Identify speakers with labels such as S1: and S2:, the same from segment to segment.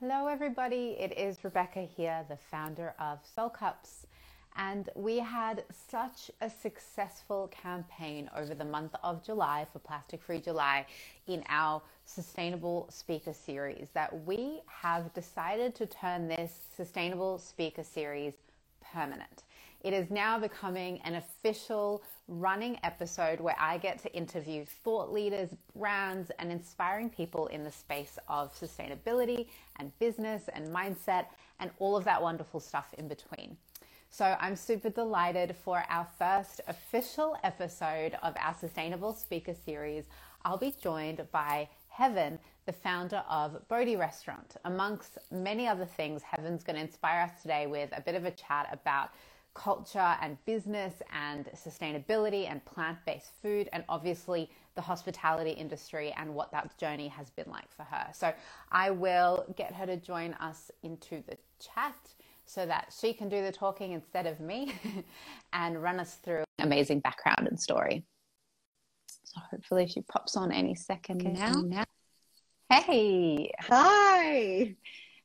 S1: Hello, everybody. It is Rebecca here, the founder of SoL Cups. And we had such a successful campaign over the month of July for Plastic Free July in our Sustainable Speaker Series that we have decided to turn this Sustainable Speaker Series permanent. It is now becoming an official running episode where I get to interview thought leaders, brands, and inspiring people in the space of sustainability and business and mindset and all of that wonderful stuff in between. So I'm super delighted for our first official episode of our Sustainable Speaker Series. I'll be joined by Heaven, the founder of Bodhi Restaurant. Amongst many other things, Heaven's going to inspire us today with a bit of a chat about culture and business and sustainability and plant based food, and obviously the hospitality industry and what that journey has been like for her. So I will get her to join us into the chat so that she can do the talking instead of me and run us through amazing background and story. So hopefully she pops on any second okay, now. now. Hey.
S2: Hi.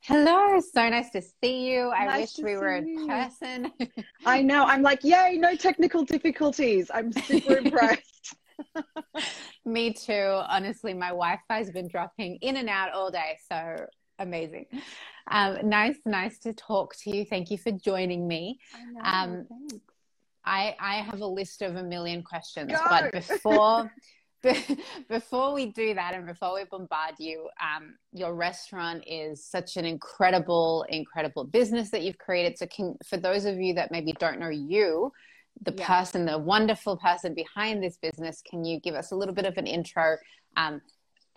S1: Hello, so nice to see you. I nice wish we were in person.
S2: I know. I'm like, yay, no technical difficulties. I'm super impressed.
S1: Me too. Honestly, my Wi Fi's been dropping in and out all day. So amazing. Um, nice, nice to talk to you. Thank you for joining me.
S2: I, know, um,
S1: I, I have a list of a million questions, Go! but before before we do that and before we bombard you, um, your restaurant is such an incredible, incredible business that you've created. So, can, for those of you that maybe don't know you, the yeah. person, the wonderful person behind this business, can you give us a little bit of an intro? Um,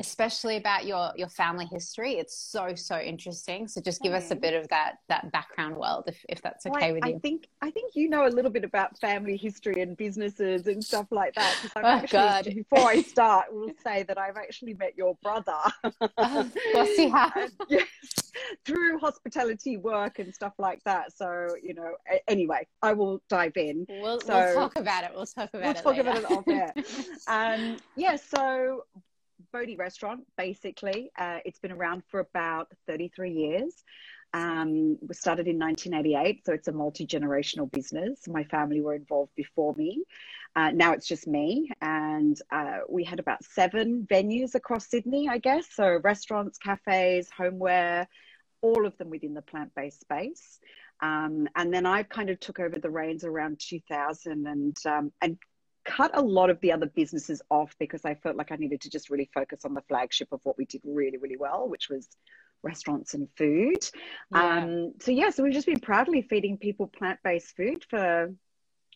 S1: especially about your your family history it's so so interesting. So just give us a bit of that that background world if, if that's okay well, with you.
S2: i think i think you know a little bit about family history and businesses and stuff like that oh actually, god. before i start we'll say that i've actually met your brother.
S1: You. Have
S2: yes through hospitality work and stuff like that. So you know anyway i will dive in.
S1: We'll, so, we'll talk about it. We'll talk about
S2: we'll
S1: it
S2: talk later. about it off air. Um yeah so Bodhi restaurant, basically. Uh, it's been around for about 33 years. Um, we started in 1988, so it's a multi generational business. My family were involved before me. Uh, now it's just me, and uh, we had about seven venues across Sydney, I guess. So restaurants, cafes, homeware, all of them within the plant based space. Um, and then I kind of took over the reins around 2000 and um, and cut a lot of the other businesses off because I felt like I needed to just really focus on the flagship of what we did really, really well, which was restaurants and food. Yeah. Um, so yeah, so we've just been proudly feeding people plant-based food for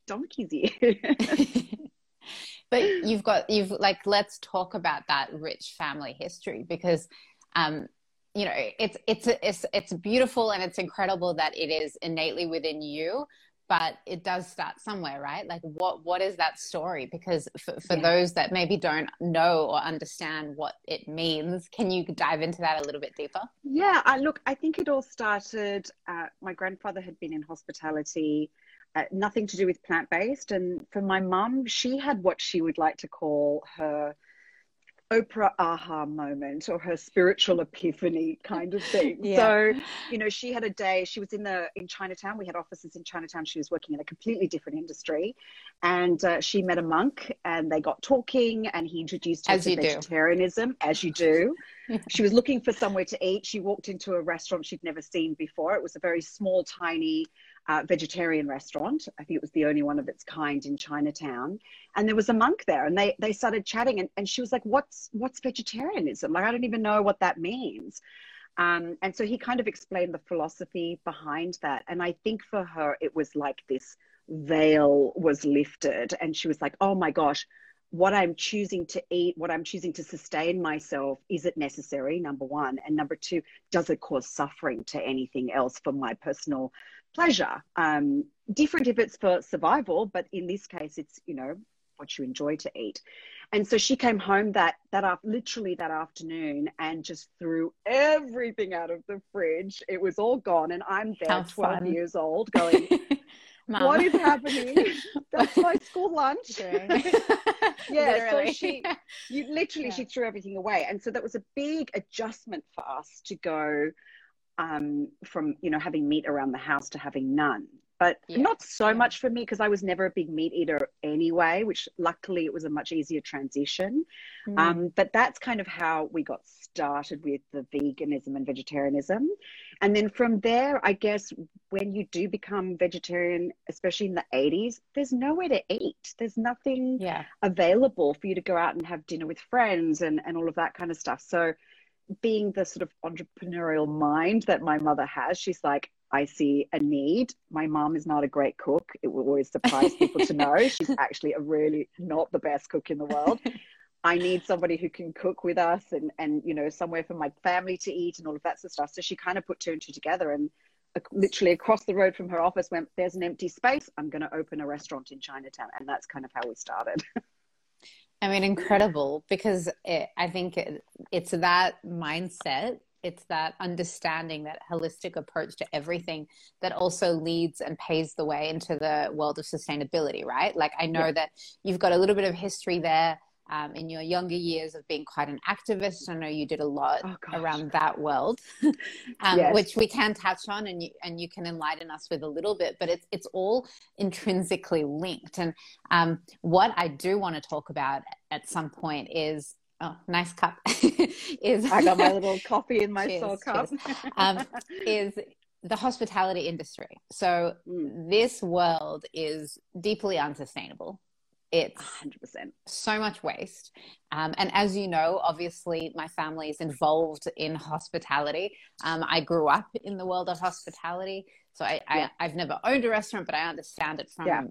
S2: donkeys years.
S1: but you've got you've like let's talk about that rich family history because um you know it's it's it's it's beautiful and it's incredible that it is innately within you but it does start somewhere right? Like what what is that story? Because for, for yeah. those that maybe don't know or understand what it means can you dive into that a little bit deeper?
S2: Yeah i look i think it all started uh, my grandfather had been in hospitality uh, nothing to do with plant-based and for my mum she had what she would like to call her Oprah aha moment or her spiritual epiphany kind of thing. yeah. So, you know, she had a day, she was in the in Chinatown. We had offices in Chinatown. She was working in a completely different industry. And uh, she met a monk and they got talking and he introduced her
S1: as
S2: to vegetarianism,
S1: do.
S2: as you do. she was looking for somewhere to eat. She walked into a restaurant she'd never seen before. It was a very small, tiny uh, vegetarian restaurant. I think it was the only one of its kind in Chinatown. And there was a monk there, and they they started chatting, and, and she was like, "What's what's vegetarianism? Like, I don't even know what that means." Um, and so he kind of explained the philosophy behind that. And I think for her, it was like this veil was lifted, and she was like, "Oh my gosh." What I'm choosing to eat, what I'm choosing to sustain myself, is it necessary? Number one. And number two, does it cause suffering to anything else for my personal pleasure. Um, different if it's for survival, but in this case, it's you know what you enjoy to eat. And so she came home that that after, literally that afternoon and just threw everything out of the fridge. It was all gone, and I'm there, How twelve fun. years old, going. what is happening? That's my school lunch. yeah, literally. so she, you literally, yeah. she threw everything away, and so that was a big adjustment for us to go um, from you know having meat around the house to having none but
S1: Yeah.
S2: not so much for me because I was never a big meat eater anyway, which luckily it was a much easier transition.
S1: Mm.
S2: Um, but that's kind of how we got started with the veganism and vegetarianism. And then from there, I guess when you do become vegetarian, especially in the 80s, there's nowhere to eat. There's nothing
S1: yeah.
S2: available for you to go out and have dinner with friends and, and all of that kind of stuff. So, being the sort of entrepreneurial mind that my mother has, she's like, I see a need. My mom is not a great cook. It will always surprise people to know she's actually a really not the best cook in the world. I need somebody who can cook with us and, and you know, somewhere for my family to eat and all of that sort of stuff. So she kind of put two and two together and uh, literally across the road from her office went, There's an empty space. I'm going to open a restaurant in Chinatown. And that's kind of how we started.
S1: I mean, incredible because it, I think it, it's that mindset, it's that understanding, that holistic approach to everything that also leads and paves the way into the world of sustainability, right? Like, I know
S2: Yeah.
S1: that you've got a little bit of history there um, in your younger years of being quite an activist. I know you did a lot
S2: Oh,
S1: around that world, um,
S2: Yes.
S1: which we can touch on, and you and you can enlighten us with a little bit. But it's it's all intrinsically linked. And um, what I do want to talk about at some point is oh, nice cup is
S2: I got my little coffee in my
S1: Cheers,
S2: SoL cup.
S1: um, is the hospitality industry. So
S2: Mm,
S1: this world is deeply unsustainable. It's
S2: 100%.
S1: so much waste. Um, and as you know, obviously, my family is involved in hospitality. Um, I grew up in the world of hospitality. So I,
S2: Yeah.
S1: I, I've never owned a restaurant, but I understand it from
S2: Yeah.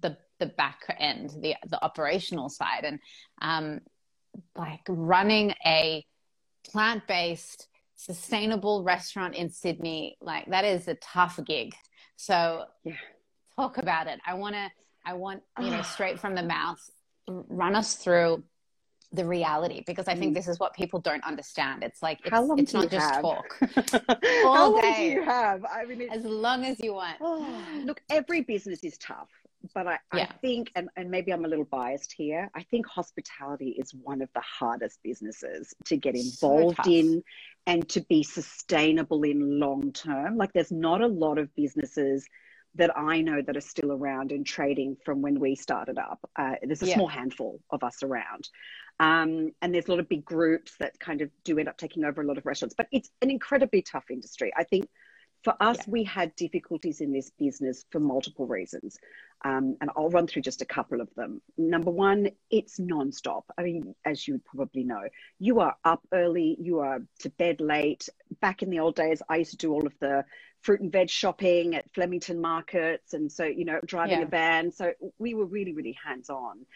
S1: the, the back end, the, the operational side. And um, like running a plant based, sustainable restaurant in Sydney, like that is a tough gig. So
S2: Yeah.
S1: talk about it. I want to, I want, you know, straight from the mouth, run us through the reality because I think
S2: Mm.
S1: this is what people don't understand. It's like, it's,
S2: How long
S1: it's not just
S2: have?
S1: talk
S2: How
S1: All
S2: long do you have? I mean,
S1: as long as you want.
S2: Oh, look, every business is tough, but I, I think, and, and maybe I'm a little biased here, I think hospitality is one of the hardest businesses to get involved
S1: tough.
S2: in and to be sustainable in long term. Like, there's not a lot of businesses that I know that are still around and trading from when we started up. Uh, there's a
S1: Yeah.
S2: small handful of us around. Um, and there's a lot of big groups that kind of do end up taking over a lot of restaurants, but it's an incredibly tough industry. I think for us,
S1: Yeah.
S2: we had difficulties in this business for multiple reasons. Um, and I'll run through just a couple of them. Number one, it's nonstop. I mean, as you probably know, you are up early, you are to bed late. Back in the old days, I used to do all of the fruit and veg shopping at Flemington markets. And so, you know, driving
S1: Yeah.
S2: a van. So we were really, really hands on.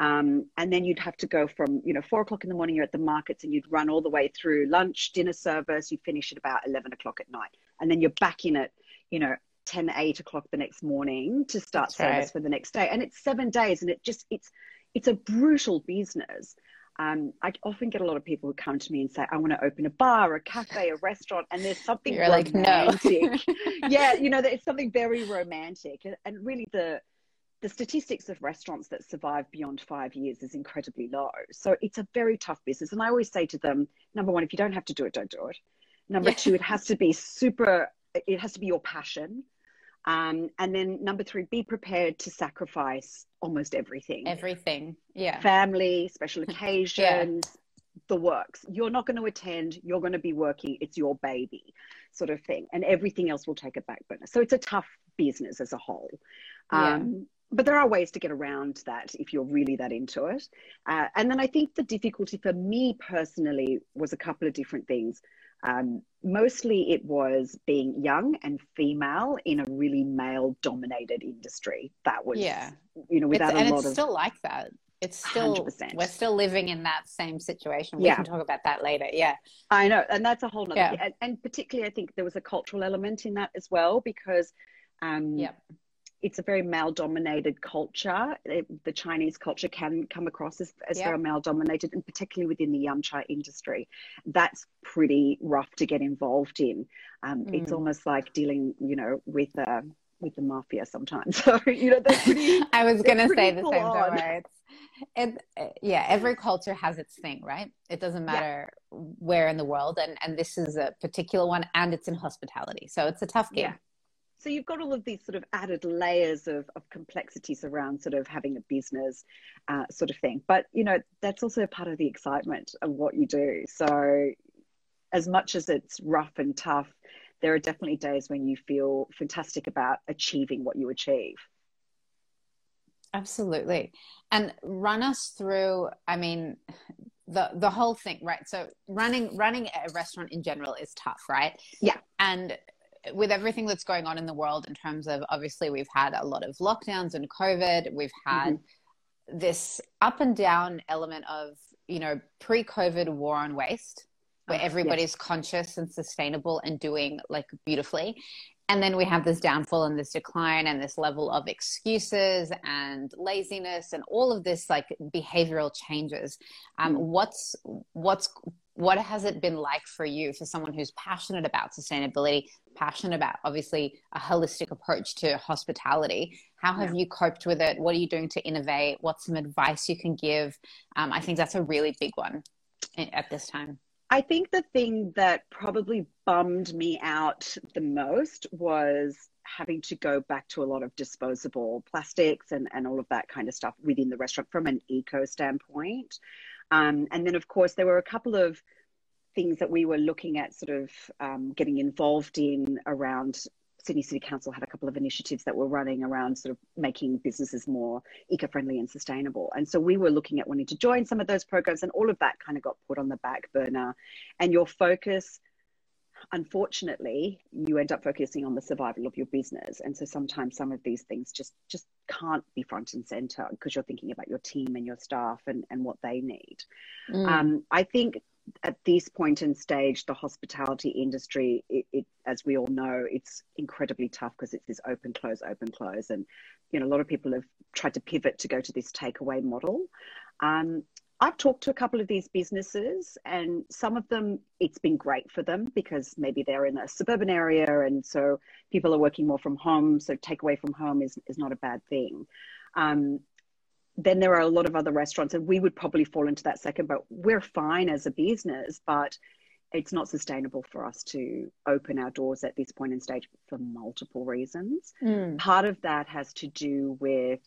S2: Um, and then you'd have to go from, you know, four o'clock in the morning, you're at the markets and you'd run all the way through lunch, dinner service, you finish at about 11 o'clock at night. And then you're back in at, you know, 10, 8 o'clock the next morning to start
S1: That's
S2: service
S1: right.
S2: for the next day. And it's seven days and it just, it's, it's a brutal business. Um, I often get a lot of people who come to me and say, I want to open a bar, a cafe, a restaurant, and there's something
S1: You're like, no.
S2: romantic. yeah, you know, it's something very romantic. And, and really the the statistics of restaurants that survive beyond five years is incredibly low. So it's a very tough business. And I always say to them, number one, if you don't have to do it, don't do it. Number
S1: Yeah.
S2: two, it has to be super, it has to be your passion. Um, and then number three, be prepared to sacrifice almost everything
S1: Everything. Yeah.
S2: family, special occasions, the works. You're not going to attend, you're going to be working, it's your baby, sort of thing. And everything else will take a back burner. So it's a tough business as a whole.
S1: Yeah.
S2: Um, but there are ways to get around that if you're really that into it. Uh, and then I think the difficulty for me personally was a couple of different things. Um, mostly it was being young and female in a really male dominated industry. That was,
S1: Yeah.
S2: you know,
S1: It's,
S2: without
S1: and
S2: lot
S1: it's
S2: of.
S1: still like that. It's still
S2: 100%.
S1: we're still living in that same situation. We
S2: Yeah.
S1: can talk about that later. Yeah.
S2: I know, and that's a whole nother
S1: Yeah.
S2: And, and particularly, I think there was a cultural element in that as well because um,
S1: Yep.
S2: It's a very male-dominated culture. It- the Chinese culture can come across as, as
S1: Yep.
S2: very male-dominated, and particularly within the yum cha industry, that's pretty rough to get involved in. Um, It's
S1: Mm.
S2: almost like dealing, you know, with a with the mafia sometimes. So you know, they're pretty.
S1: I was going to say the same thing. It, yeah, every culture has its thing, right? It doesn't matter yeah. where in the world, and and this is a particular one, and it's in hospitality, so it's a tough game. Yeah.
S2: So you've got all of these sort of added layers of, of complexities around sort of having a business uh, sort of thing. But, you know, that's also part of the excitement of what you do. So as much as it's rough and tough, there are definitely days when you feel fantastic about achieving what you achieve.
S1: Absolutely. And run us through, I mean, the the whole thing, right? So running running a restaurant in general is tough, right?
S2: Yeah.
S1: And with everything that's going on in the world in terms of obviously we've had a lot of lockdowns and covid we've had mm-hmm. this up and down element of you know pre-covid war on waste where uh, everybody's yes. conscious and sustainable and doing like beautifully and then we have this downfall and this decline and this level of excuses and laziness and all of this like behavioral changes um, mm. what's what's what has it been like for you for someone who's passionate about sustainability passionate about obviously a holistic approach to hospitality? How have yeah. you coped with it? What are you doing to innovate? What's some advice you can give? Um, i think that's a really big one at this time.
S2: I think the thing that probably bummed me out the most was having to go back to a lot of disposable plastics and, and all of that kind of stuff within the restaurant from an eco standpoint um, and then, of course, there were a couple of things that we were looking at sort of um, getting involved in around Sydney City Council had a couple of initiatives that were running around sort of making businesses more eco-friendly and sustainable. And so we were looking at wanting to join some of those programs and all of that kind of got put on the back burner. And your focus unfortunately you end up focusing on the survival of your business. And so sometimes some of these things just just can't be front and center because you're thinking about your team and your staff and and what they need. Mm. um, i think at this point in stage the hospitality industry it, it as we all know it's incredibly tough because it's this open close open close. And you know a lot of people have tried to pivot to go to this takeaway model. Um, I've talked to a couple of these businesses, and some of them, it's been great for them because maybe they're in a suburban area, and so people are working more from home. So takeaway from home is, is not a bad thing. Um, then there are a lot of other restaurants, and we would probably fall into that second, but we're fine as a business, but it's not sustainable for us to open our doors at this point in stage for multiple reasons. Mm. Part of that has to do with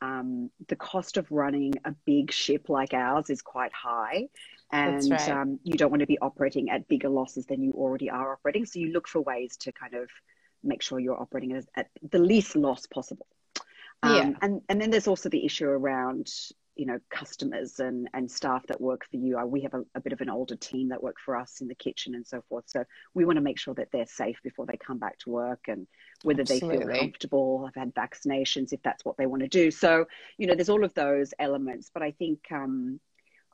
S2: um, the cost of running a big ship like ours is quite high. And right. um, you don't want to be operating at bigger losses than you already are operating. So you look for ways to kind of make sure you're operating at, at the least loss possible. Um, yeah. and, and then there's also the issue around you know customers and and staff that work for you we have a, a, bit of an older team that work for us in the kitchen and so forth so we want to make sure that they're safe before they come back to work and whether Absolutely. they feel comfortable have had vaccinations if that's what they want to do so you know there's all of those elements but i think um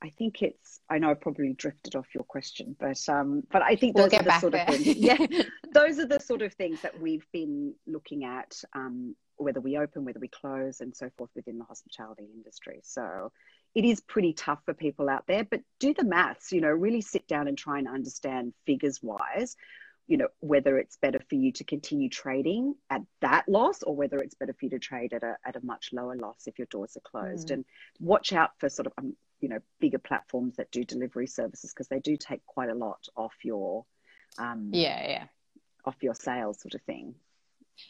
S2: I think it's. I know I probably drifted off your question, but um, but I think those we'll are the sort there. of things. Yeah, those are the sort of things that we've been looking at um, whether we open, whether we close, and so forth within the hospitality industry. So it is pretty tough for people out there, but do the maths, you know, really sit down and try and understand figures wise, you know, whether it's better for you to continue trading at that loss or whether it's better for you to trade at a, at a much lower loss if your doors are closed. Mm. And watch out for sort of, um, you know, bigger platforms that do delivery services because they do take quite a lot off your,
S1: um, yeah, yeah,
S2: off your sales sort of thing.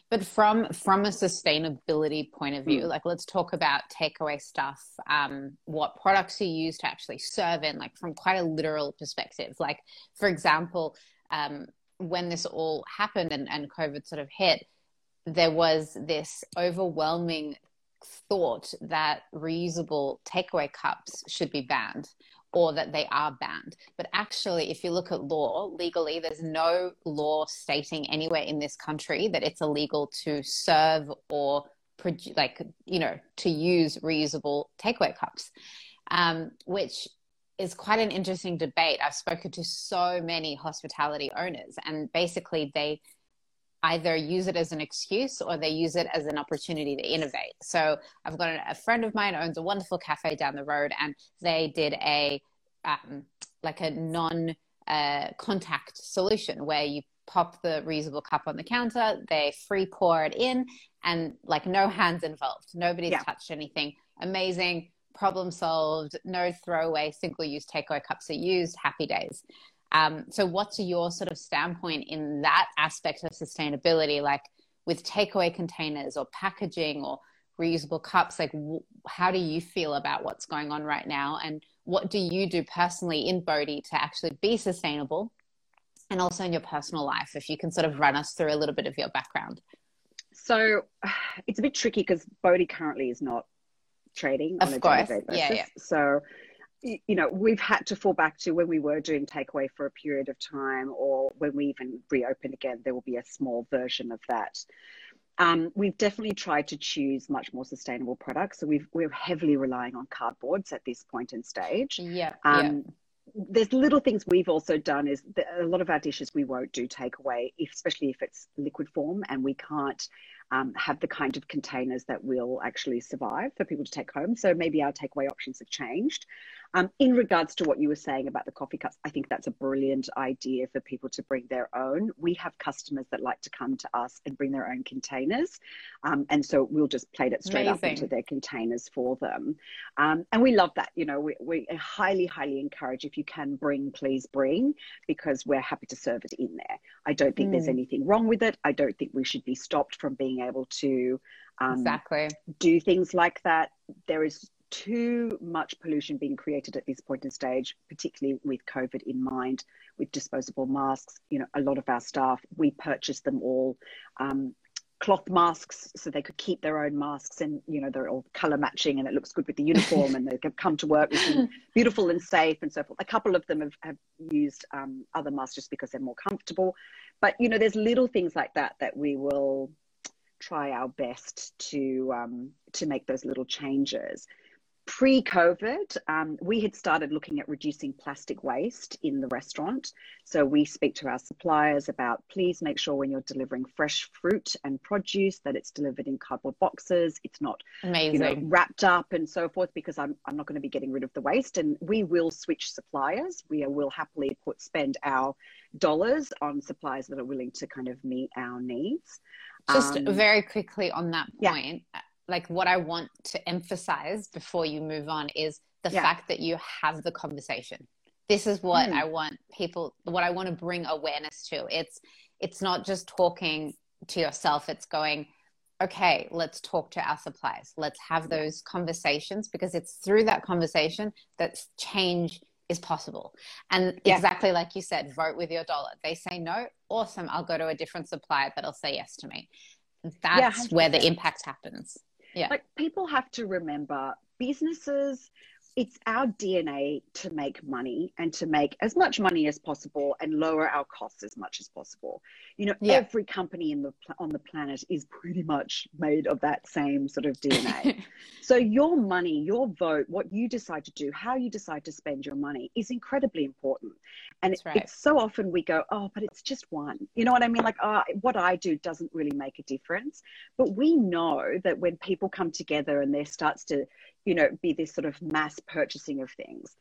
S1: But from from a sustainability point of view, mm. like let's talk about takeaway stuff. Um, what products you use to actually serve in, like from quite a literal perspective. Like for example, um, when this all happened and, and COVID sort of hit, there was this overwhelming thought that reusable takeaway cups should be banned or that they are banned. But actually, if you look at law, legally, there's no law stating anywhere in this country that it's illegal to serve or produce, like, you know, to use reusable takeaway cups, um, which is quite an interesting debate. I've spoken to so many hospitality owners, and basically, they either use it as an excuse or they use it as an opportunity to innovate. So I've got a friend of mine owns a wonderful cafe down the road, and they did a um, like a non uh, contact solution where you pop the reusable cup on the counter, they free pour it in, and like no hands involved. Nobody's yeah. touched anything. Amazing, problem solved, no throwaway, single use takeaway cups are used, happy days. Um, so, what's your sort of standpoint in that aspect of sustainability, like with takeaway containers or packaging or reusable cups? Like, w- how do you feel about what's going on right now? And what do you do personally in Bodhi to actually be sustainable? And also in your personal life, if you can sort of run us through a little bit of your background.
S2: So, it's a bit tricky because Bodhi currently is not trading
S1: of
S2: on a
S1: course.
S2: day-to-day
S1: basis. Yeah, yeah.
S2: So, you know, we've had to fall back to when we were doing takeaway for a period of time, or when we even reopen again, there will be a small version of that. Um, we've definitely tried to choose much more sustainable products. So we've, we're heavily relying on cardboards at this point in stage.
S1: Yeah. Um, yeah.
S2: There's little things we've also done is a lot of our dishes we won't do takeaway, especially if it's liquid form and we can't um, have the kind of containers that will actually survive for people to take home. So maybe our takeaway options have changed. Um, in regards to what you were saying about the coffee cups, I think that's a brilliant idea for people to bring their own. We have customers that like to come to us and bring their own containers. Um, and so we'll just plate it straight Amazing. up into their containers for them. Um, and we love that. You know, we, we highly, highly encourage if you can bring, please bring, because we're happy to serve it in there. I don't think mm. there's anything wrong with it. I don't think we should be stopped from being able to
S1: um, exactly
S2: do things like that. There is too much pollution being created at this point in stage, particularly with COVID in mind, with disposable masks. You know, a lot of our staff, we purchased them all. Um, cloth masks so they could keep their own masks and you know they're all color matching and it looks good with the uniform and they can come to work looking beautiful and safe and so forth a couple of them have, have used um, other masks just because they're more comfortable but you know there's little things like that that we will try our best to um, to make those little changes Pre COVID, um, we had started looking at reducing plastic waste in the restaurant. So we speak to our suppliers about please make sure when you're delivering fresh fruit and produce that it's delivered in cardboard boxes. It's not
S1: Amazing.
S2: You know, wrapped up and so forth because I'm, I'm not going to be getting rid of the waste. And we will switch suppliers. We will happily put spend our dollars on suppliers that are willing to kind of meet our needs.
S1: Just um, very quickly on that point. Yeah like what I want to emphasize before you move on is the yeah. fact that you have the conversation. This is what mm. I want people what I want to bring awareness to. It's it's not just talking to yourself, it's going, okay, let's talk to our suppliers. Let's have those conversations because it's through that conversation that change is possible. And yeah. exactly like you said, vote with your dollar. They say no, awesome, I'll go to a different supplier that'll say yes to me. That's yeah, where the impact happens. Yeah.
S2: Like people have to remember businesses it's our DNA to make money and to make as much money as possible and lower our costs as much as possible. You know, yeah. every company in the on the planet is pretty much made of that same sort of DNA. so your money, your vote, what you decide to do, how you decide to spend your money is incredibly important. And it, right. it's so often we go, oh, but it's just one. You know what I mean? Like, oh, what I do doesn't really make a difference. But we know that when people come together and there starts to you know, be this sort of mass purchasing of things.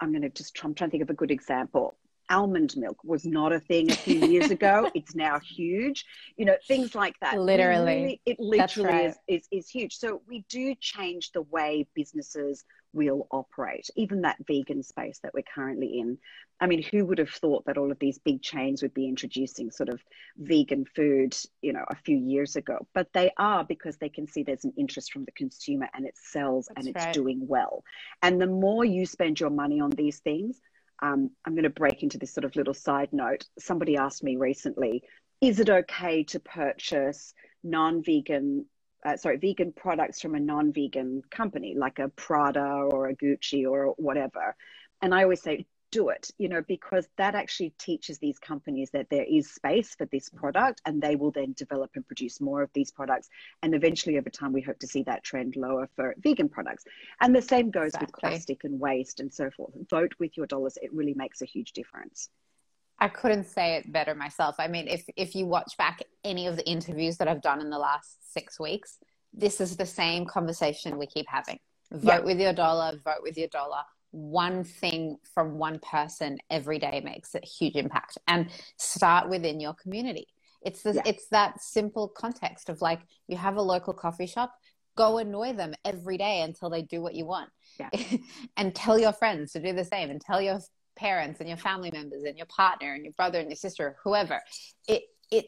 S2: I'm going to just try, I'm trying to think of a good example. Almond milk was not a thing a few years ago. It's now huge. You know, things like that.
S1: Literally.
S2: It literally right. is, is, is huge. So we do change the way businesses will operate, even that vegan space that we're currently in. I mean, who would have thought that all of these big chains would be introducing sort of vegan food, you know, a few years ago? But they are because they can see there's an interest from the consumer and it sells That's and it's right. doing well. And the more you spend your money on these things, um, I'm going to break into this sort of little side note. Somebody asked me recently, is it okay to purchase non vegan uh, sorry, vegan products from a non-vegan company like a Prada or a Gucci or whatever. And I always say, do it, you know, because that actually teaches these companies that there is space for this product and they will then develop and produce more of these products. And eventually over time, we hope to see that trend lower for vegan products. And the same goes exactly. with plastic and waste and so forth. Vote with your dollars. It really makes a huge difference.
S1: I couldn't say it better myself. I mean, if if you watch back any of the interviews that I've done in the last six weeks, this is the same conversation we keep having. Vote yeah. with your dollar, vote with your dollar. one thing from one person every day makes a huge impact and start within your community it's this, yeah. it's that simple context of like you have a local coffee shop go annoy them every day until they do what you want yeah. and tell your friends to do the same and tell your parents and your family members and your partner and your brother and your sister whoever it it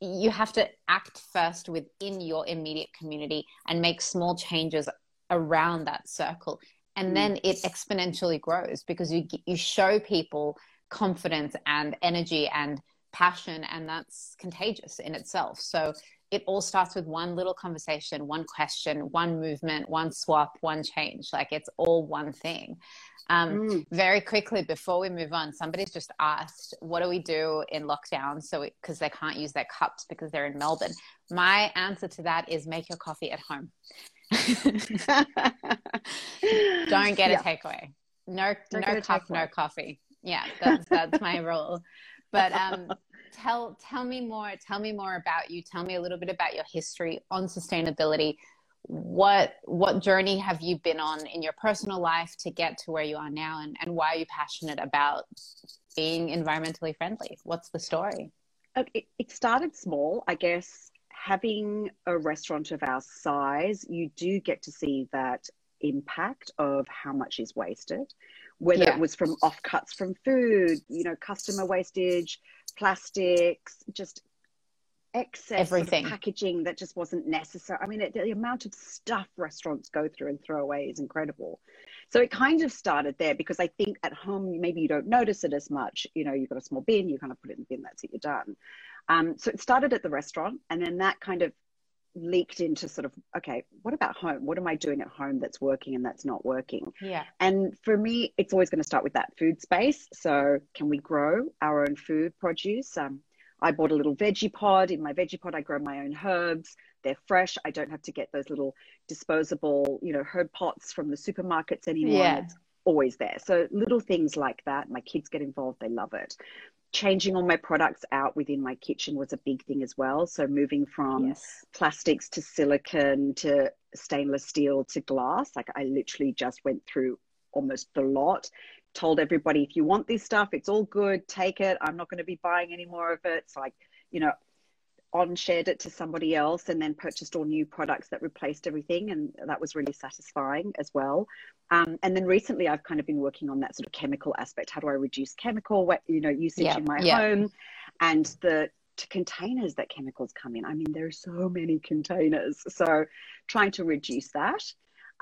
S1: you have to act first within your immediate community and make small changes around that circle and mm. then it exponentially grows because you you show people confidence and energy and passion and that's contagious in itself so it all starts with one little conversation one question one movement one swap one change like it's all one thing um, mm. very quickly before we move on somebody's just asked what do we do in lockdown so because they can't use their cups because they're in melbourne my answer to that is make your coffee at home Don't get yeah. a takeaway. No, Don't no cup, no coffee. Yeah, that's that's my rule. But um, tell tell me more. Tell me more about you. Tell me a little bit about your history on sustainability. What what journey have you been on in your personal life to get to where you are now, and, and why are you passionate about being environmentally friendly? What's the story?
S2: Um, it, it started small, I guess having a restaurant of our size, you do get to see that impact of how much is wasted, whether yeah. it was from offcuts from food, you know, customer wastage, plastics, just excess everything sort of packaging that just wasn't necessary. I mean, it, the amount of stuff restaurants go through and throw away is incredible. So it kind of started there because I think at home maybe you don't notice it as much. You know, you've got a small bin, you kind of put it in the bin, that's it, you're done. Um, so it started at the restaurant, and then that kind of leaked into sort of okay what about home? What am i doing at home that's working and that's not working?
S1: Yeah.
S2: And for me it's always going to start with that food space. So can we grow our own food produce? Um, i bought a little veggie pod. In my veggie pod i grow my own herbs. They're fresh. I don't have to get those little disposable you know herb pots from the supermarkets anymore. Yeah. it's always there. So little things like that my kids get involved they love it changing all my products out within my kitchen was a big thing as well. So moving from yes. plastics to silicon to stainless steel to glass, like I literally just went through almost the lot. Told everybody, if you want this stuff, it's all good. Take it. I'm not going to be buying any more of it. It's like, you know, on shared it to somebody else and then purchased all new products that replaced everything and that was really satisfying as well. Um, and then recently i've kind of been working on that sort of chemical aspect. How do i reduce chemical you know usage yeah, in my yeah. home and the containers that chemicals come in. I mean there are so many containers so trying to reduce that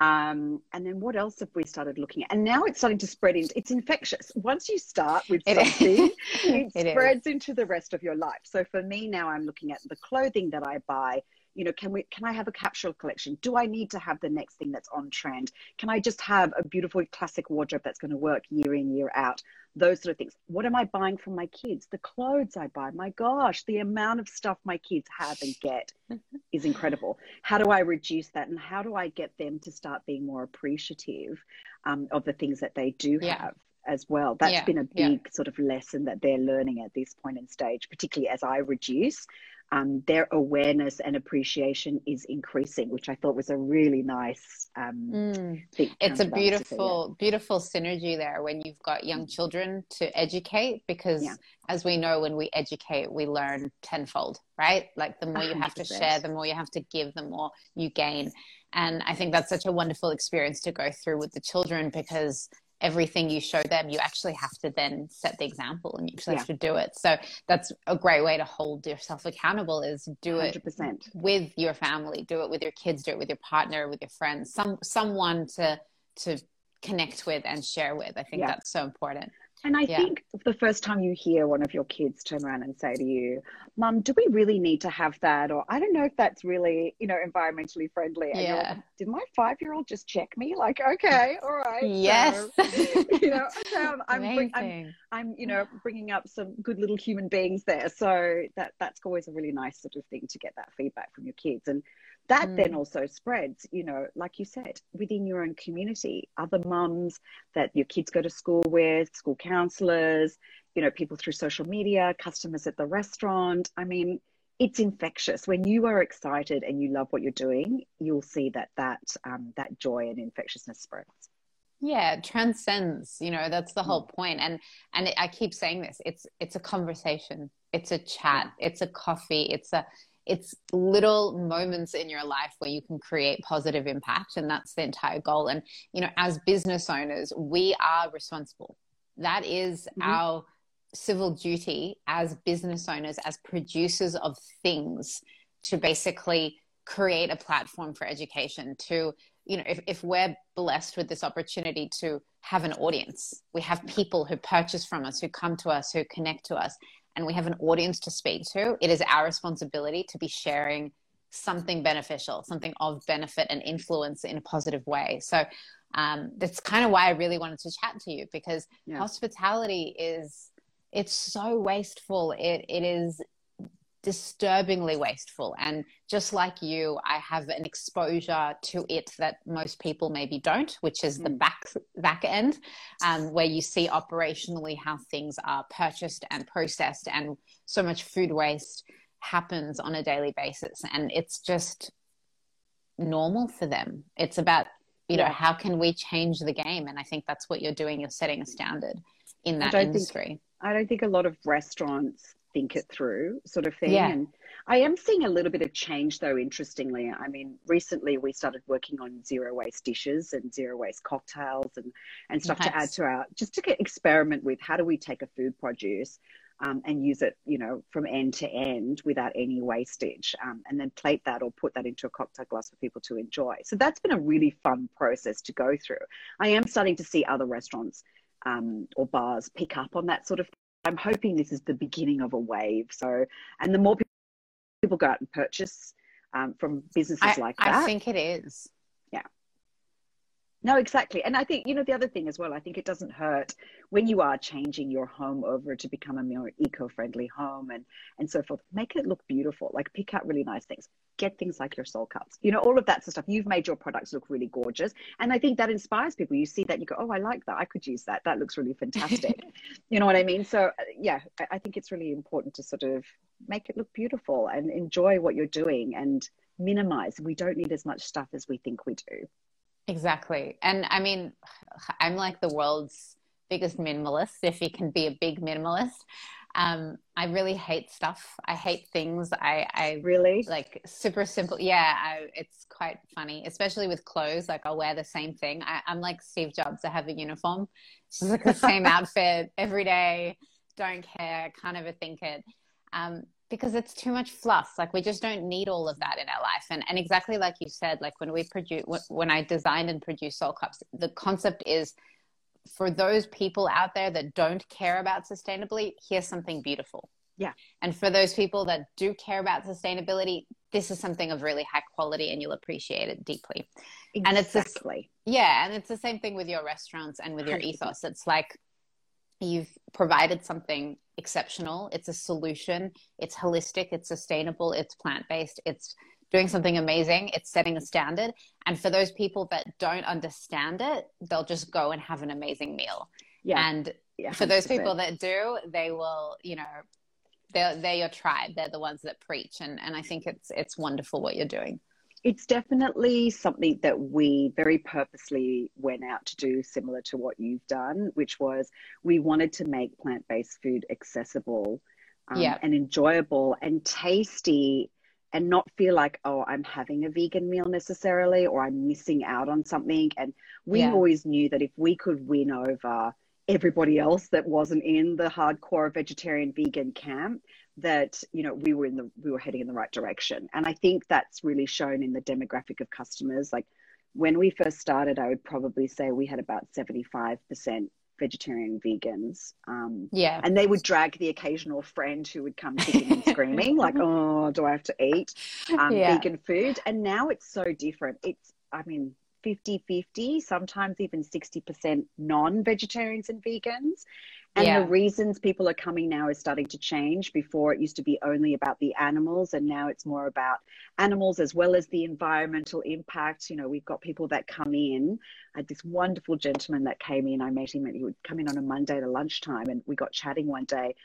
S2: um, and then what else have we started looking at? And now it's starting to spread into it's infectious. Once you start with it something, it, it spreads is. into the rest of your life. So for me now I'm looking at the clothing that I buy. You know, can we can I have a capsule collection? Do I need to have the next thing that's on trend? Can I just have a beautiful classic wardrobe that's going to work year in, year out? Those sort of things. What am I buying for my kids? The clothes I buy. My gosh, the amount of stuff my kids have and get is incredible. How do I reduce that? And how do I get them to start being more appreciative um, of the things that they do yeah. have? As well, That's yeah, been a big yeah. sort of lesson that they're learning at this point in stage, particularly as I reduce um, their awareness and appreciation is increasing, which I thought was a really nice um,
S1: mm. It's a beautiful, beautiful synergy there when you've got young children to educate, because yeah. as we know, when we educate, we learn tenfold, right? Like the more you 100%. have to share, the more you have to give, the more you gain. And I think that's such a wonderful experience to go through with the children because everything you show them, you actually have to then set the example and you actually yeah. have to do it. So that's a great way to hold yourself accountable is do 100%. it with your family, do it with your kids, do it with your partner, with your friends, some someone to to connect with and share with. I think yeah. that's so important.
S2: And I yeah. think the first time you hear one of your kids turn around and say to you, Mum, do we really need to have that? Or I don't know if that's really, you know, environmentally friendly. And yeah. Did my five year old just check me? Like, okay, all right.
S1: Yes.
S2: So, you know, okay, I'm, I'm, bring, I'm, I'm, you know, bringing up some good little human beings there. So that that's always a really nice sort of thing to get that feedback from your kids. And that mm. then also spreads you know like you said within your own community. Other mums that your kids go to school with school counselors you know people through social media customers at the restaurant. I mean it's infectious. When you are excited and you love what you're doing you'll see that that um, that joy and infectiousness spreads.
S1: Yeah it transcends you know that's the whole point. And and i keep saying this it's it's a conversation. It's a chat. It's a coffee. It's a it's little moments in your life where you can create positive impact and that's the entire goal and you know as business owners we are responsible that is mm-hmm. our civil duty as business owners as producers of things to basically create a platform for education to you know if, if we're blessed with this opportunity to have an audience we have people who purchase from us who come to us who connect to us and we have an audience to speak to, it is our responsibility to be sharing something beneficial, something of benefit and influence in a positive way. So um, that's kind of why I really wanted to chat to you because yeah. hospitality is it's so wasteful. It it is disturbingly wasteful. And just like you, I have an exposure to it that most people maybe don't, which is the back back end, um, where you see operationally how things are purchased and processed, and so much food waste happens on a daily basis, and it's just normal for them. It's about you know yeah. how can we change the game, and I think that's what you're doing. You're setting a standard in that industry.
S2: Think, I don't think a lot of restaurants think it through sort of thing. Yeah. And I am seeing a little bit of change though, interestingly. I mean, recently we started working on zero waste dishes and zero waste cocktails and, and stuff nice. to add to our, just to get, experiment with how do we take a food produce um, and use it, you know, from end to end without any wastage, um, and then plate that or put that into a cocktail glass for people to enjoy. So that's been a really fun process to go through. I am starting to see other restaurants um, or bars pick up on that sort of I'm hoping this is the beginning of a wave. So, and the more people go out and purchase um, from businesses
S1: I,
S2: like that,
S1: I think it is.
S2: Yeah. No, exactly. And I think, you know, the other thing as well, I think it doesn't hurt when you are changing your home over to become a more eco-friendly home and, and so forth, make it look beautiful, like pick out really nice things get things like your SoL Cups, you know, all of that sort of stuff. You've made your products look really gorgeous. And I think that inspires people. You see that, you go, oh, I like that. I could use that. That looks really fantastic. you know what I mean? So, uh, yeah, I think it's really important to sort of make it look beautiful and enjoy what you're doing and minimize. We don't need as much stuff as we think we do.
S1: Exactly. And I mean, I'm like the world's biggest minimalist, if you can be a big minimalist. Um, I really hate stuff. I hate things. I, I
S2: really
S1: like super simple. Yeah, I, it's quite funny, especially with clothes. Like I'll wear the same thing. I, am like Steve Jobs. I have a uniform. It's like the same outfit every day. Don't care. Can't overthink it. Um, because it's too much fluff. Like we just don't need all of that in our life. And and exactly like you said, like when we produce, when I designed and produced SoL Cups, the concept is for those people out there that don't care about sustainability, here's something beautiful.
S2: Yeah.
S1: And for those people that do care about sustainability, this is something of really high quality and you'll appreciate it deeply.
S2: Exactly.
S1: And it's this, yeah, and it's the same thing with your restaurants and with your ethos. It's like you've provided something exceptional. It's a solution. It's holistic. It's sustainable. It's plant based. It's doing something amazing. It's setting a standard. And for those people that don't understand it, they'll just go and have an amazing meal. Yeah. And yeah, for those people that do, they will, you know, they're, they're your tribe. They're the ones that preach. And, and I think it's, it's wonderful what you're doing.
S2: It's definitely something that we very purposely went out to do, similar to what you've done, which was we wanted to make plant based food accessible um, yeah. and enjoyable and tasty and not feel like oh i'm having a vegan meal necessarily or i'm missing out on something and we yeah. always knew that if we could win over everybody else that wasn't in the hardcore vegetarian vegan camp that you know we were in the we were heading in the right direction and i think that's really shown in the demographic of customers like when we first started i would probably say we had about 75% vegetarian vegans. Um,
S1: yeah.
S2: And they would drag the occasional friend who would come kicking and screaming, like, oh, do I have to eat um, yeah. vegan food? And now it's so different. It's, I mean, 50 50, sometimes even 60% non vegetarians and vegans. And yeah. the reasons people are coming now is starting to change. Before it used to be only about the animals, and now it's more about animals as well as the environmental impact. You know, we've got people that come in. I had this wonderful gentleman that came in. I met him, and he would come in on a Monday to lunchtime, and we got chatting one day.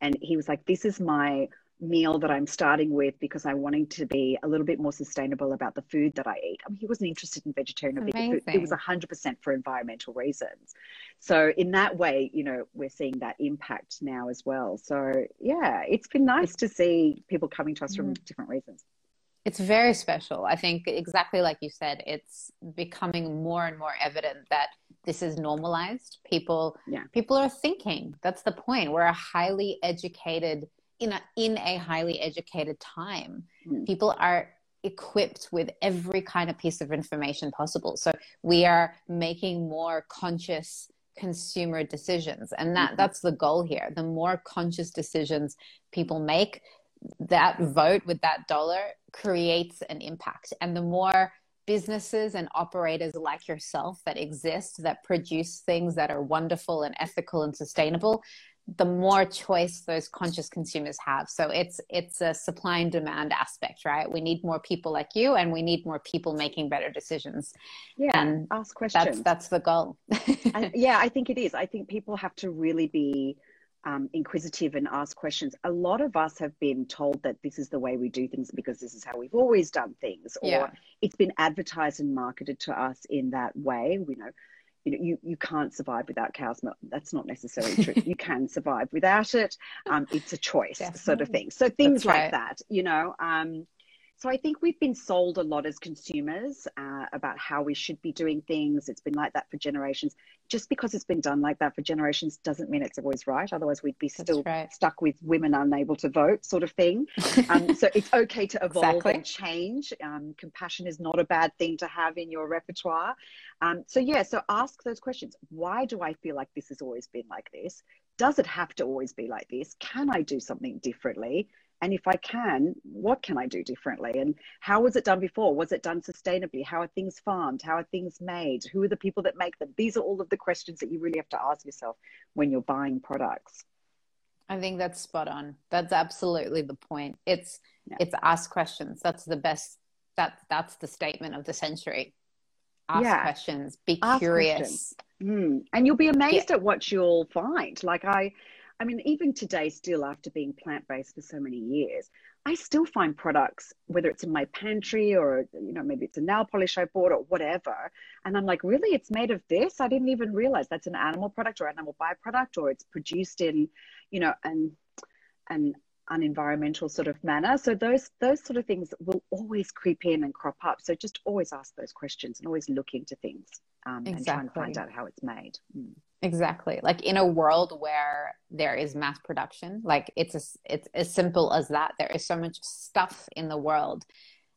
S2: And he was like, This is my meal that I'm starting with because I wanting to be a little bit more sustainable about the food that I eat. I mean, he wasn't interested in vegetarian or vegan food. It was 100% for environmental reasons. So in that way, you know, we're seeing that impact now as well. So yeah, it's been nice to see people coming to us mm-hmm. from different reasons.
S1: It's very special. I think exactly like you said, it's becoming more and more evident that this is normalized. People yeah. people are thinking. That's the point. We're a highly educated in a in a highly educated time. Mm. People are equipped with every kind of piece of information possible. So we are making more conscious consumer decisions and that mm-hmm. that's the goal here. The more conscious decisions people make, that vote with that dollar creates an impact. And the more businesses and operators like yourself that exist that produce things that are wonderful and ethical and sustainable the more choice those conscious consumers have so it's it's a supply and demand aspect right we need more people like you and we need more people making better decisions
S2: yeah and ask questions
S1: that's that's the goal
S2: and, yeah i think it is i think people have to really be um, inquisitive and ask questions. A lot of us have been told that this is the way we do things because this is how we've always done things, or yeah. it's been advertised and marketed to us in that way. We know, you know, you, you can't survive without cow's milk. That's not necessarily true. you can survive without it. Um, it's a choice, Definitely. sort of thing. So things like that, you know. Um, so I think we've been sold a lot as consumers uh, about how we should be doing things. It's been like that for generations. Just because it's been done like that for generations doesn't mean it's always right. Otherwise, we'd be still right. stuck with women unable to vote, sort of thing. Um, so it's okay to evolve exactly. and change. Um, compassion is not a bad thing to have in your repertoire. Um, so yeah, so ask those questions. Why do I feel like this has always been like this? Does it have to always be like this? Can I do something differently? And if I can, what can I do differently? And how was it done before? Was it done sustainably? How are things farmed? How are things made? Who are the people that make them? These are all of the questions that you really have to ask yourself when you're buying products.
S1: I think that's spot on. That's absolutely the point. It's yeah. it's ask questions. That's the best that that's the statement of the century. Ask yeah. questions, be ask curious. Questions.
S2: Mm. And you'll be amazed yeah. at what you'll find. Like I I mean, even today, still after being plant based for so many years, I still find products, whether it's in my pantry or, you know, maybe it's a nail polish I bought or whatever. And I'm like, really? It's made of this? I didn't even realize that's an animal product or animal byproduct or it's produced in, you know, an, an unenvironmental sort of manner. So those those sort of things will always creep in and crop up. So just always ask those questions and always look into things um, exactly. and try and find out how it's made. Mm.
S1: Exactly. Like in a world where there is mass production, like it's a, it's as simple as that. There is so much stuff in the world.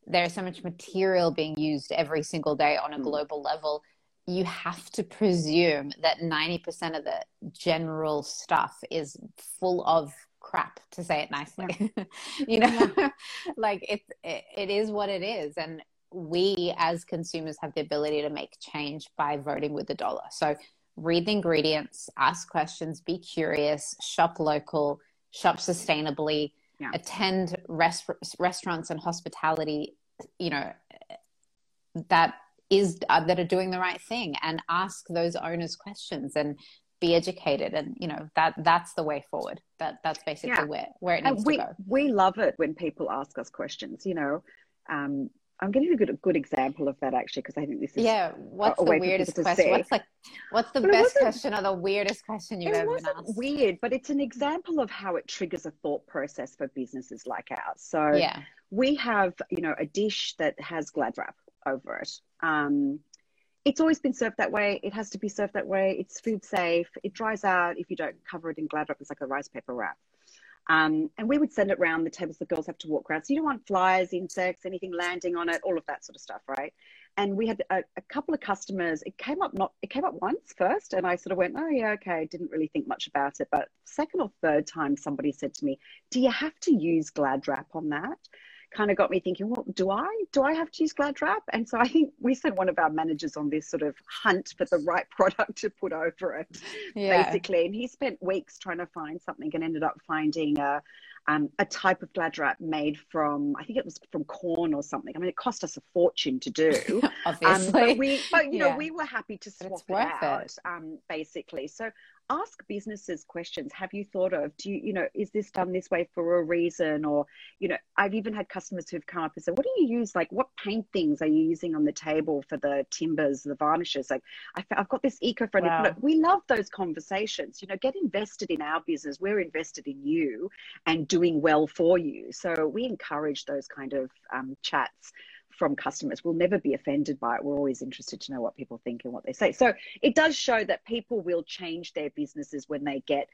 S1: There is so much material being used every single day on a mm. global level. You have to presume that 90% of the general stuff is full of crap to say it nicely. Yeah. you know, yeah. like it's it, it is what it is and we as consumers have the ability to make change by voting with the dollar. So read the ingredients, ask questions, be curious, shop local, shop sustainably, yeah. attend rest- restaurants and hospitality, you know, that is uh, that are doing the right thing and ask those owners questions and be educated and you know that that's the way forward that that's basically yeah. where where it needs
S2: we,
S1: to go
S2: we love it when people ask us questions you know um, I'm getting a good a good example of that actually because I think this is
S1: yeah. What's the weirdest question? What's like what's the but best question or the weirdest question you've ever been asked?
S2: Weird, but it's an example of how it triggers a thought process for businesses like ours. So yeah. we have you know a dish that has glad wrap over it. Um, it's always been served that way. It has to be served that way. It's food safe. It dries out if you don't cover it in glad wrap. It's like a rice paper wrap. Um, and we would send it around the tables the girls have to walk around. So you don't want flies, insects, anything landing on it, all of that sort of stuff, right? And we had a, a, couple of customers. It came up not it came up once first, and I sort of went, oh yeah, okay. Didn't really think much about it. But second or third time, somebody said to me, "Do you have to use Glad Wrap on that?" Kind of got me thinking, well, do I? Do I have to use Glad Wrap? And so I think we sent one of our managers on this sort of hunt for the right product to put over it, yeah. basically. And he spent weeks trying to find something and ended up finding a, um, a type of glad wrap made from I think it was from corn or something. I mean, it cost us a fortune to do.
S1: Obviously, um,
S2: but we, but you yeah. know, we were happy to swap it out, it. Um, basically. So ask businesses questions. Have you thought of, do you, you know, is this done this way for a reason? Or, you know, I've even had customers who've come up and said, what do you use? Like, what paint things are you using on the table for the timbers, the varnishes? Like, I've got this eco friendly wow. product. We love those conversations. You know, get invested in our business. We're invested in you and doing well for you. So we encourage those kind of um, chats from customers. We'll never be offended by it. We're always interested to know what people think and what they say. So it does show that people will change their businesses when they get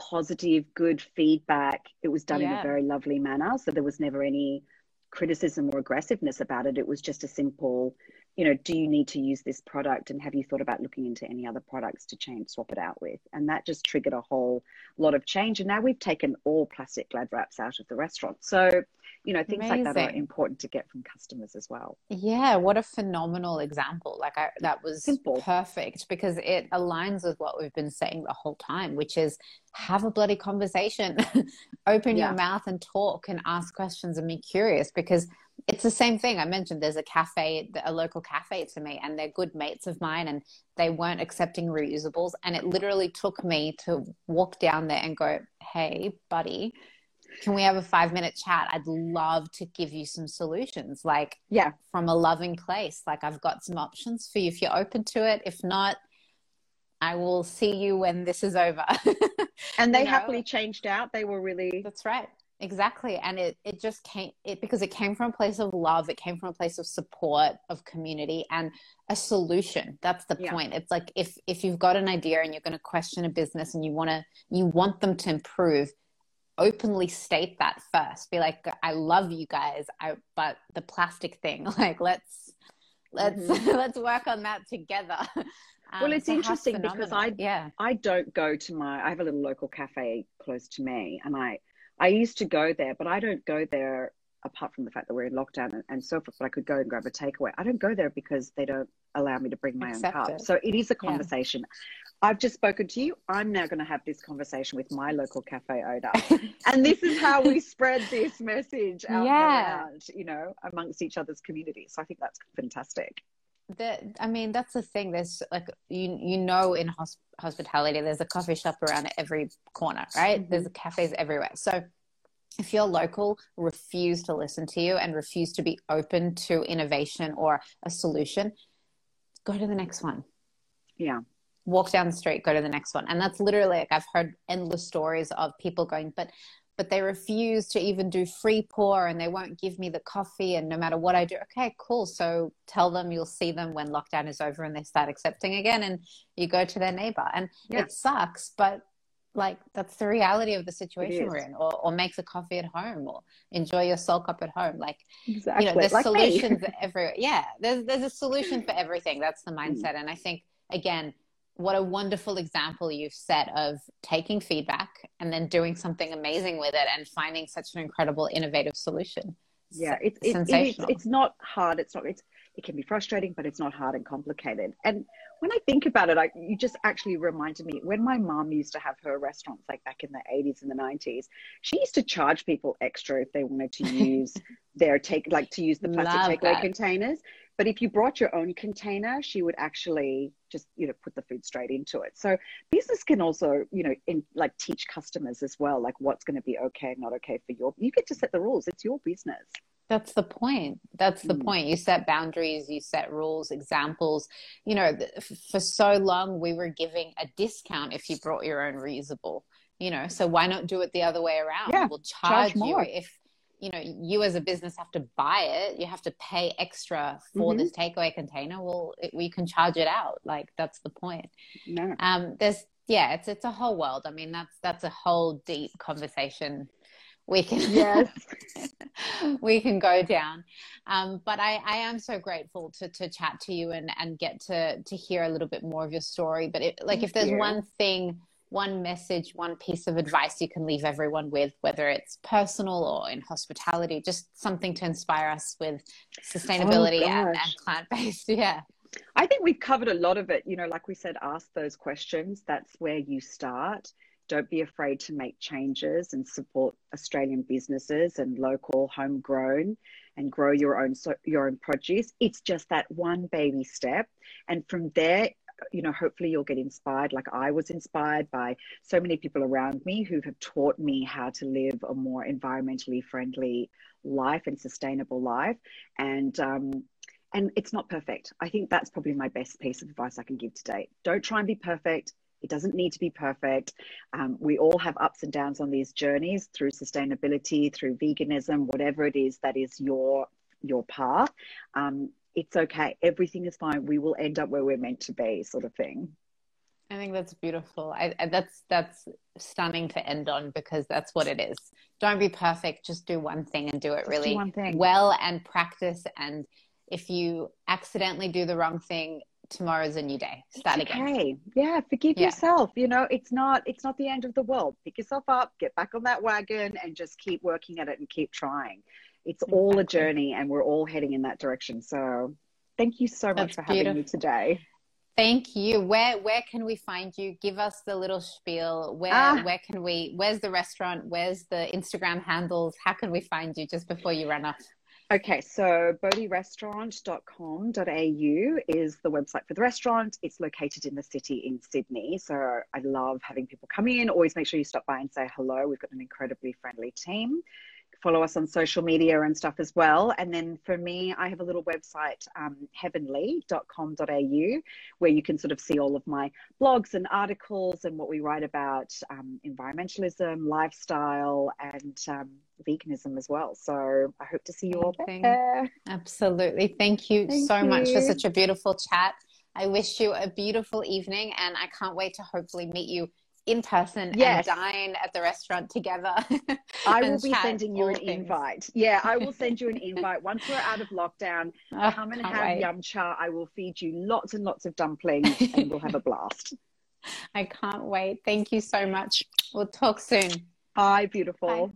S2: positive, good feedback. It was done yeah. in a very lovely manner. So there was never any criticism or aggressiveness about it. It was just a simple, you know, do you need to use this product and have you thought about looking into any other products to change, swap it out with? And that just triggered a whole lot of change. And now we've taken all plastic glad wraps out of the restaurant. So you know things Amazing. like that are important to get from customers as well
S1: yeah what a phenomenal example like I, that was Simple. perfect because it aligns with what we've been saying the whole time which is have a bloody conversation open yeah. your mouth and talk and ask questions and be curious because it's the same thing. I mentioned there's a cafe, a local cafe to me, and they're good mates of mine, and they weren't accepting reusables. And it literally took me to walk down there and go, Hey, buddy, can we have a five minute chat? I'd love to give you some solutions, like
S2: yeah,
S1: from a loving place. Like I've got some options for you if you're open to it. If not, I will see you when this is over.
S2: and they you know? happily changed out. They were really
S1: That's right. Exactly. And it it just came it because it came from a place of love, it came from a place of support, of community and a solution. That's the yeah. point. It's like if if you've got an idea and you're going to question a business and you want to you want them to improve, openly state that first be like i love you guys i but the plastic thing like let's let's mm-hmm. let's work on that together
S2: um, well it's interesting because i yeah i don't go to my i have a little local cafe close to me and i i used to go there but i don't go there apart from the fact that we're in lockdown and, and so forth but i could go and grab a takeaway i don't go there because they don't allow me to bring my Accept own cup it. so it is a conversation yeah. I've just spoken to you. I'm now going to have this conversation with my local cafe owner. and this is how we spread this message out yeah. around, you know, amongst each other's communities. So I think that's fantastic.
S1: That I mean, that's the thing. There's like you you know in hosp- hospitality, there's a coffee shop around every corner, right? Mm-hmm. There's cafes everywhere. So if you're local, refuse to listen to you and refuse to be open to innovation or a solution, go to the next one.
S2: Yeah
S1: walk down the street, go to the next one. And that's literally like I've heard endless stories of people going, but but they refuse to even do free pour and they won't give me the coffee and no matter what I do, okay, cool. So tell them you'll see them when lockdown is over and they start accepting again and you go to their neighbor. And yeah. it sucks, but like that's the reality of the situation we're in or, or make the coffee at home or enjoy your SoL cup at home like exactly. you know there's like solutions everywhere yeah there's there's a solution for everything that's the mm. mindset mm. and i think again what a wonderful example you've set of taking feedback and then doing something amazing with it and finding such an incredible innovative solution.
S2: Yeah it's it, it's, it's not hard it's not it's it can be frustrating but it's not hard and complicated. And when i think about it I, you just actually reminded me when my mom used to have her restaurants like back in the 80s and the 90s she used to charge people extra if they wanted to use their take like to use the plastic takeaway containers but if you brought your own container, she would actually just, you know, put the food straight into it. So business can also, you know, in like teach customers as well, like what's going to be okay and not okay for your, you get to set the rules. It's your business.
S1: That's the point. That's the mm. point. You set boundaries, you set rules, examples. You know, for so long we were giving a discount if you brought your own reusable. You know, so why not do it the other way around?
S2: Yeah,
S1: we'll charge, charge you if you know you as a business have to buy it you have to pay extra for mm-hmm. this takeaway container well it, we can charge it out like that's the point
S2: no.
S1: um there's yeah it's it's a whole world i mean that's that's a whole deep conversation we can
S2: yes
S1: we can go down um, but I, I am so grateful to, to chat to you and, and get to to hear a little bit more of your story but it, like Thank if there's you. one thing one message, one piece of advice you can leave everyone with, whether it's personal or in hospitality, just something to inspire us with sustainability oh, and, and plant based? Yeah.
S2: I think we've covered a lot of it. You know, like we said, ask those questions. That's where you start. Don't be afraid to make changes and support Australian businesses and local homegrown and grow your own so, your own produce. It's just that one baby step, and from there, you know, hopefully you'll get inspired, like I was inspired by so many people around me who have taught me how to live a more environmentally friendly life and sustainable life. And um, and it's not perfect. I think that's probably my best piece of advice I can give today. Don't try and be perfect. It doesn't need to be perfect. Um, we all have ups and downs on these journeys through sustainability, through veganism, whatever it is that is your your path. Um, it's okay. Everything is fine. We will end up where we're meant to be, sort of thing.
S1: I think that's beautiful. I, that's that's stunning to end on because that's what it is. Don't be perfect. Just do one thing and do it just really do well and practice. And if you accidentally do the wrong thing, tomorrow's a new day. Start
S2: it's
S1: okay.
S2: again. Yeah, forgive yeah. yourself. You know, it's not it's not the end of the world. Pick yourself up, get back on that wagon, and just keep working at it and keep trying. It's exactly. all a journey, and we're all heading in that direction. So, thank you so much That's for having me today.
S1: Thank you. Where where can we find you? Give us the little spiel. Where ah. where can we? Where's the restaurant? Where's the Instagram handles? How can we find you just before you run off?
S2: Okay, so bodhirestaurant.com.au is the website for the restaurant. It's located in the city in Sydney. So I love having people come in. Always make sure you stop by and say hello. We've got an incredibly friendly team follow us on social media and stuff as well. And then for me, I have a little website, um, heavenleigh.com.au, where you can sort of see all of my blogs and articles and what we write about um, environmentalism, lifestyle, and um, veganism as well. So I hope to see you all there.
S1: Absolutely. Thank you Thank so you. much for such a beautiful chat. I wish you a beautiful evening and I can't wait to hopefully meet you in person yes. and dine at the restaurant together.
S2: I will be sending you an things. invite. Yeah, I will send you an invite once we're out of lockdown. Oh, come and have wait. yum cha. I will feed you lots and lots of dumplings and we'll have a blast.
S1: I can't wait. Thank you so much. We'll talk soon.
S2: Bye, beautiful. Bye.